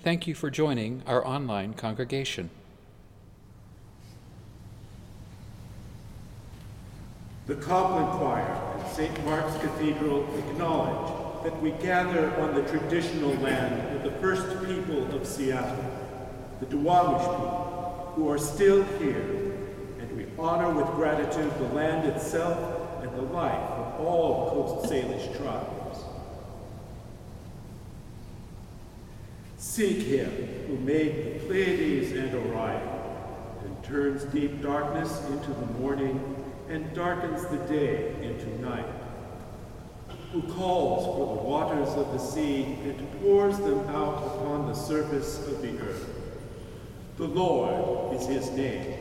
Thank you for joining our online congregation. The Compline Choir at St. Mark's Cathedral acknowledge that we gather on the traditional land of the first people of Seattle, the Duwamish people, who are still here, and we honor with gratitude the land itself and the life of all Coast Salish tribes. Seek him who made the Pleiades and Orion, and turns deep darkness into the morning, and darkens the day into night, who calls for the waters of the sea and pours them out upon the surface of the earth. The Lord is his name.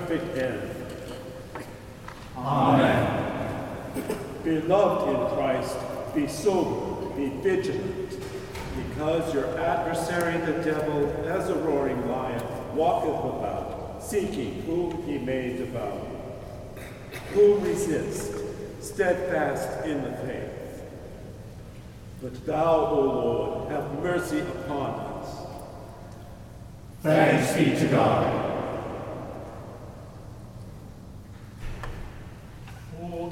perfect end. Amen. Beloved in Christ, be sober, be vigilant, because your adversary the devil, as a roaring lion, walketh about, seeking whom he may devour. Who resist, steadfast in the faith. But thou, O Lord, have mercy upon us. Thanks be to God.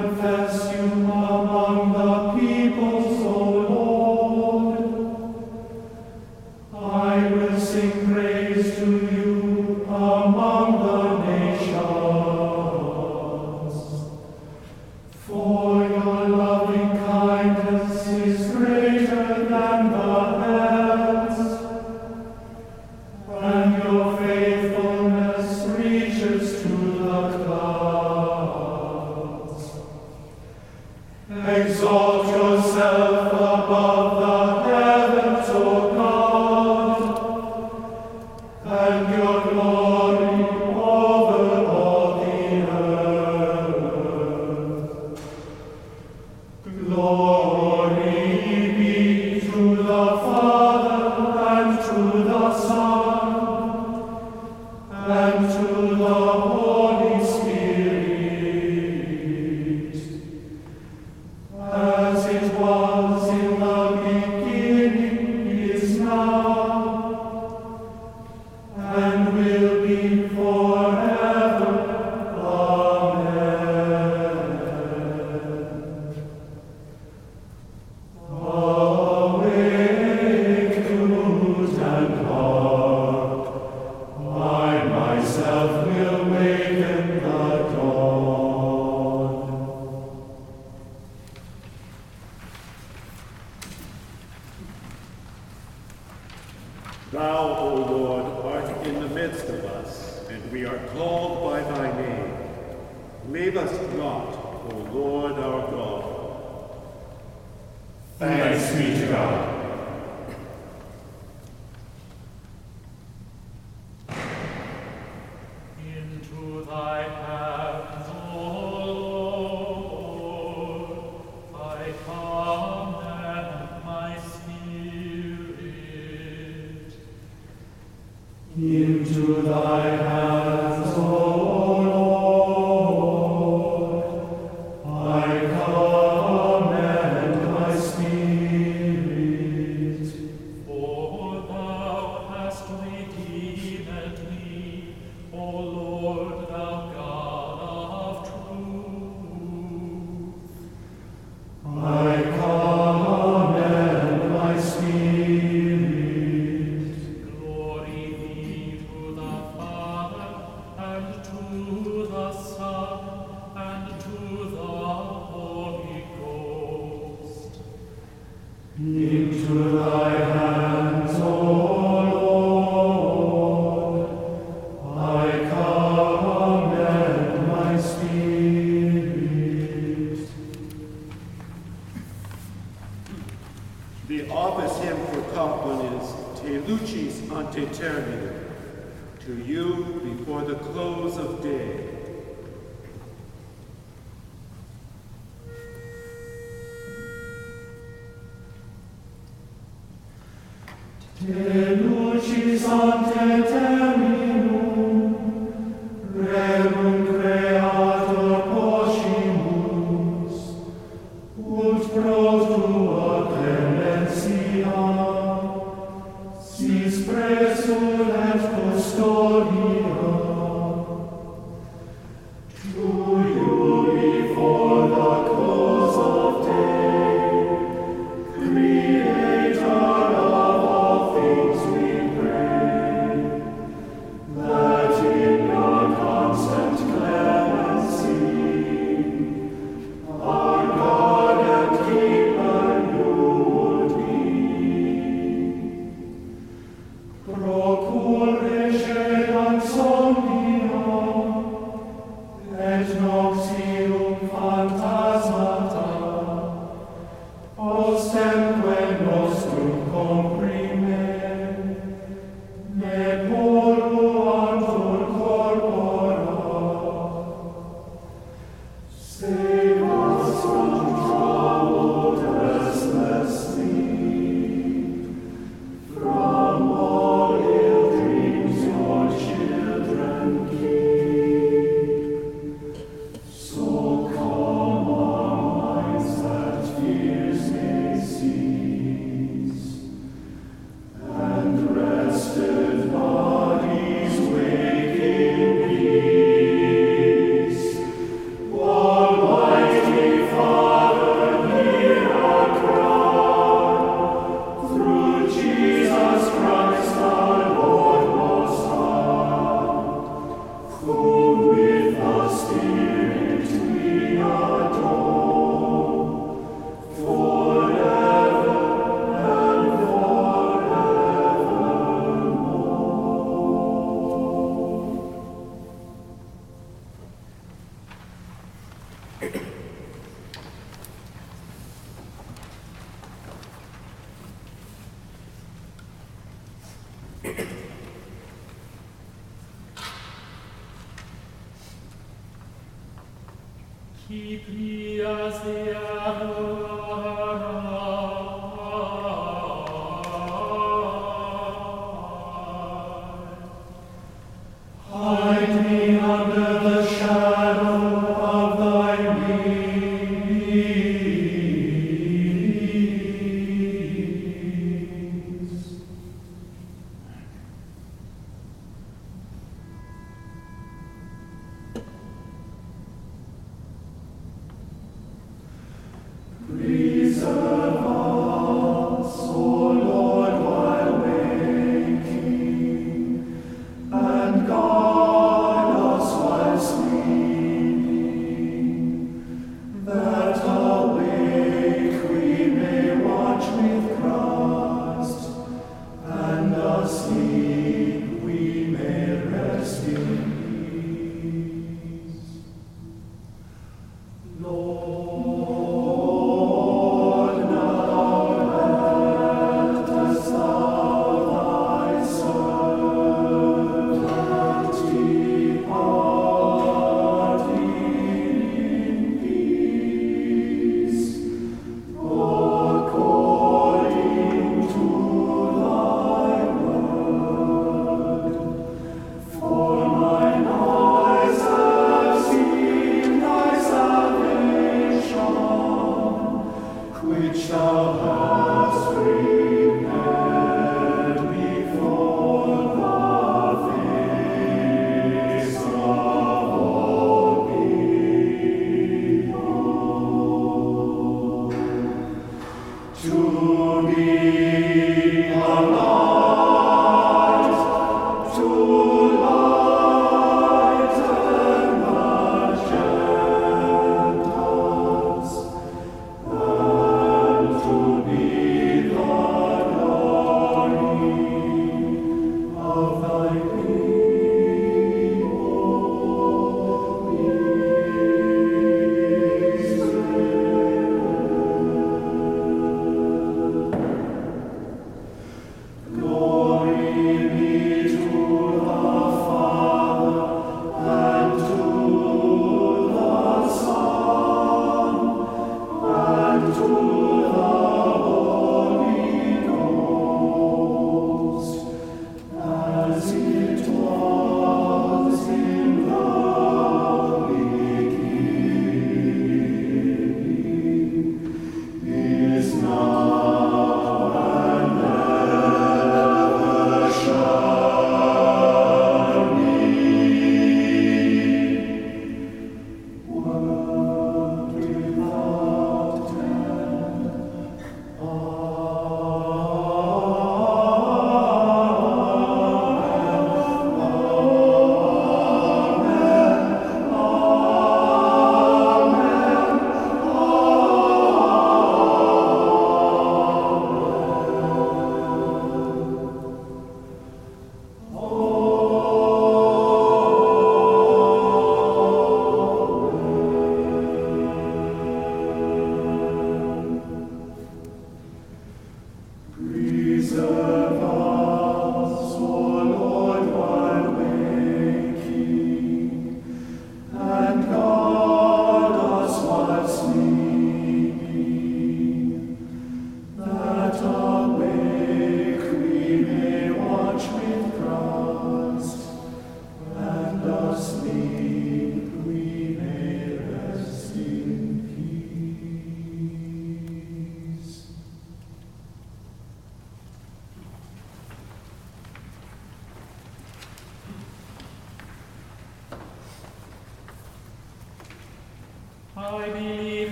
confess into thy house. top Te Lucis Ante Terminum, to you before the close of day. Te Lucis Ante Terminum, Pro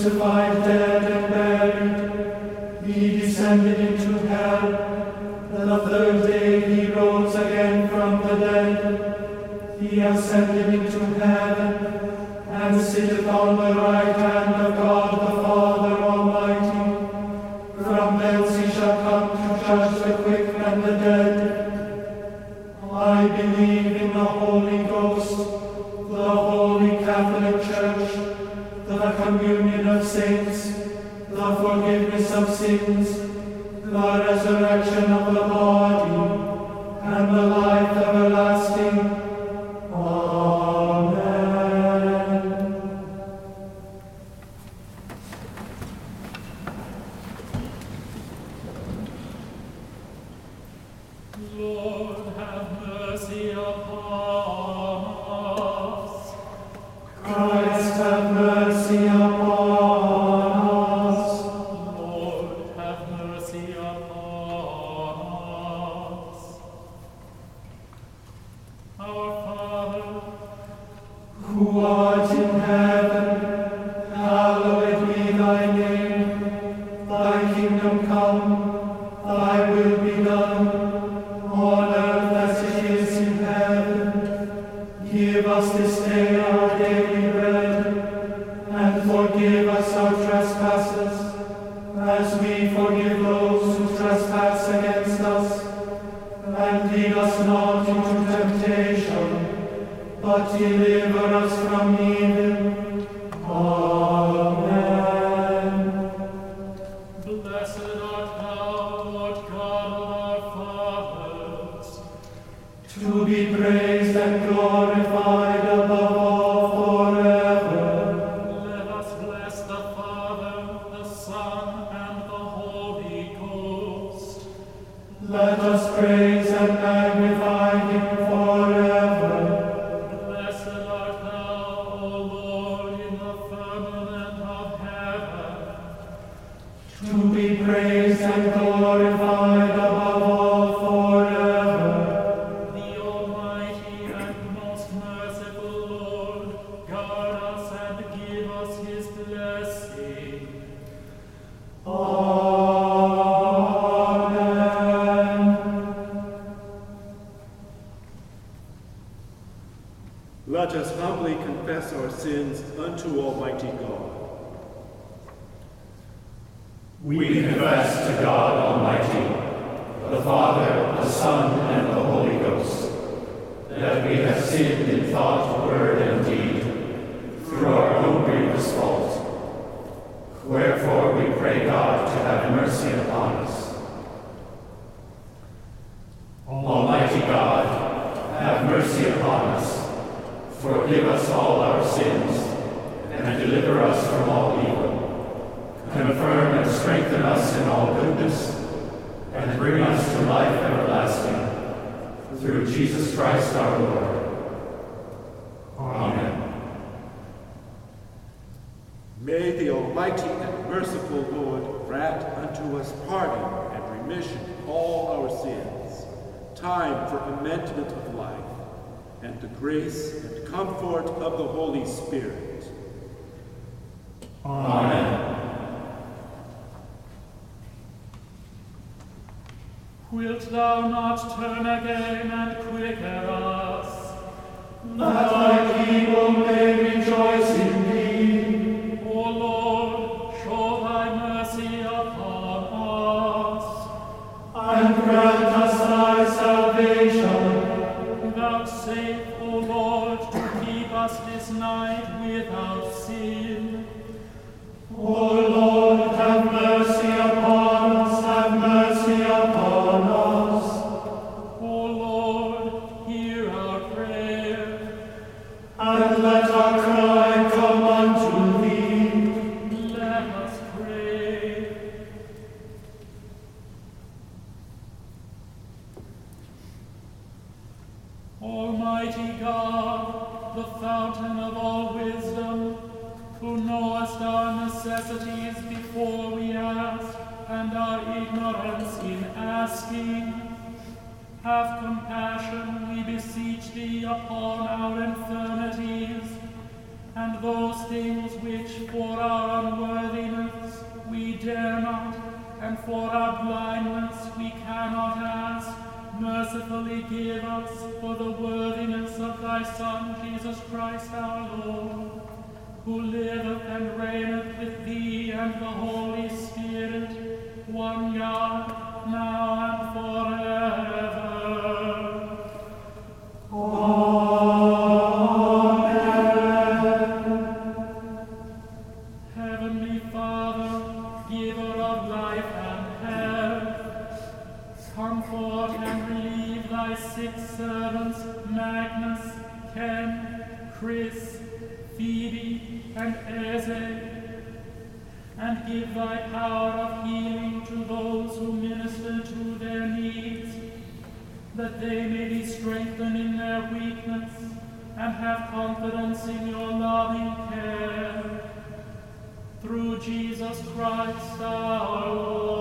crucified, dead, and buried. He descended into hell. On the third day he rose again from the dead. He ascended into heaven sins, the resurrection of the body, and the life everlasting. Amen. Lord, have mercy upon us. Christ, have mercy upon us. afraid. therefore we pray God to have mercy upon us. Almighty God, have mercy upon us, forgive us all our sins, and deliver us from all evil. Confirm and strengthen us in all goodness, and bring us to life everlasting. Through Jesus Christ our Lord. Holy Spirit. Amen. Wilt thou not turn again and quicken us, that thy people may rejoice in thee? O Lord, show thy mercy upon us, and grant us thy salvation. mercifully give us for the worthiness of thy Son, Jesus Christ our Lord, who liveth and reigneth with thee and the Holy Spirit, one God, now and forever. Amen. confidence in your loving care. Through Jesus Christ our Lord.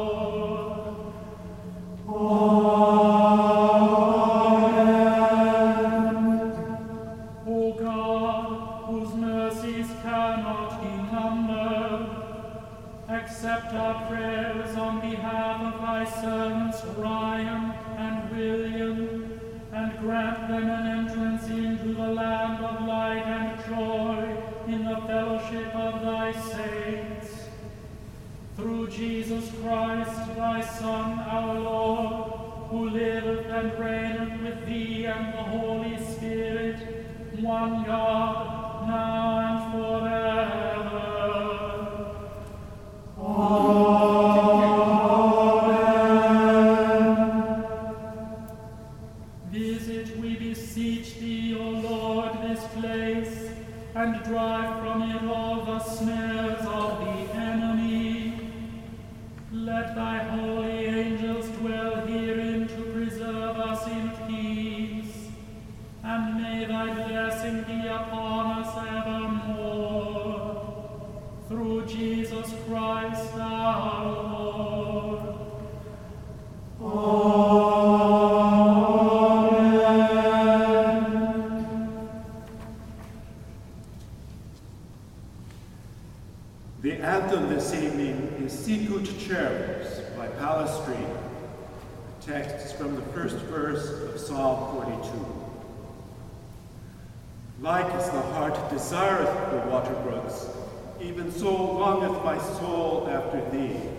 and may thy blessing be upon us evermore. Through Jesus Christ our Lord. Amen. my soul after thee.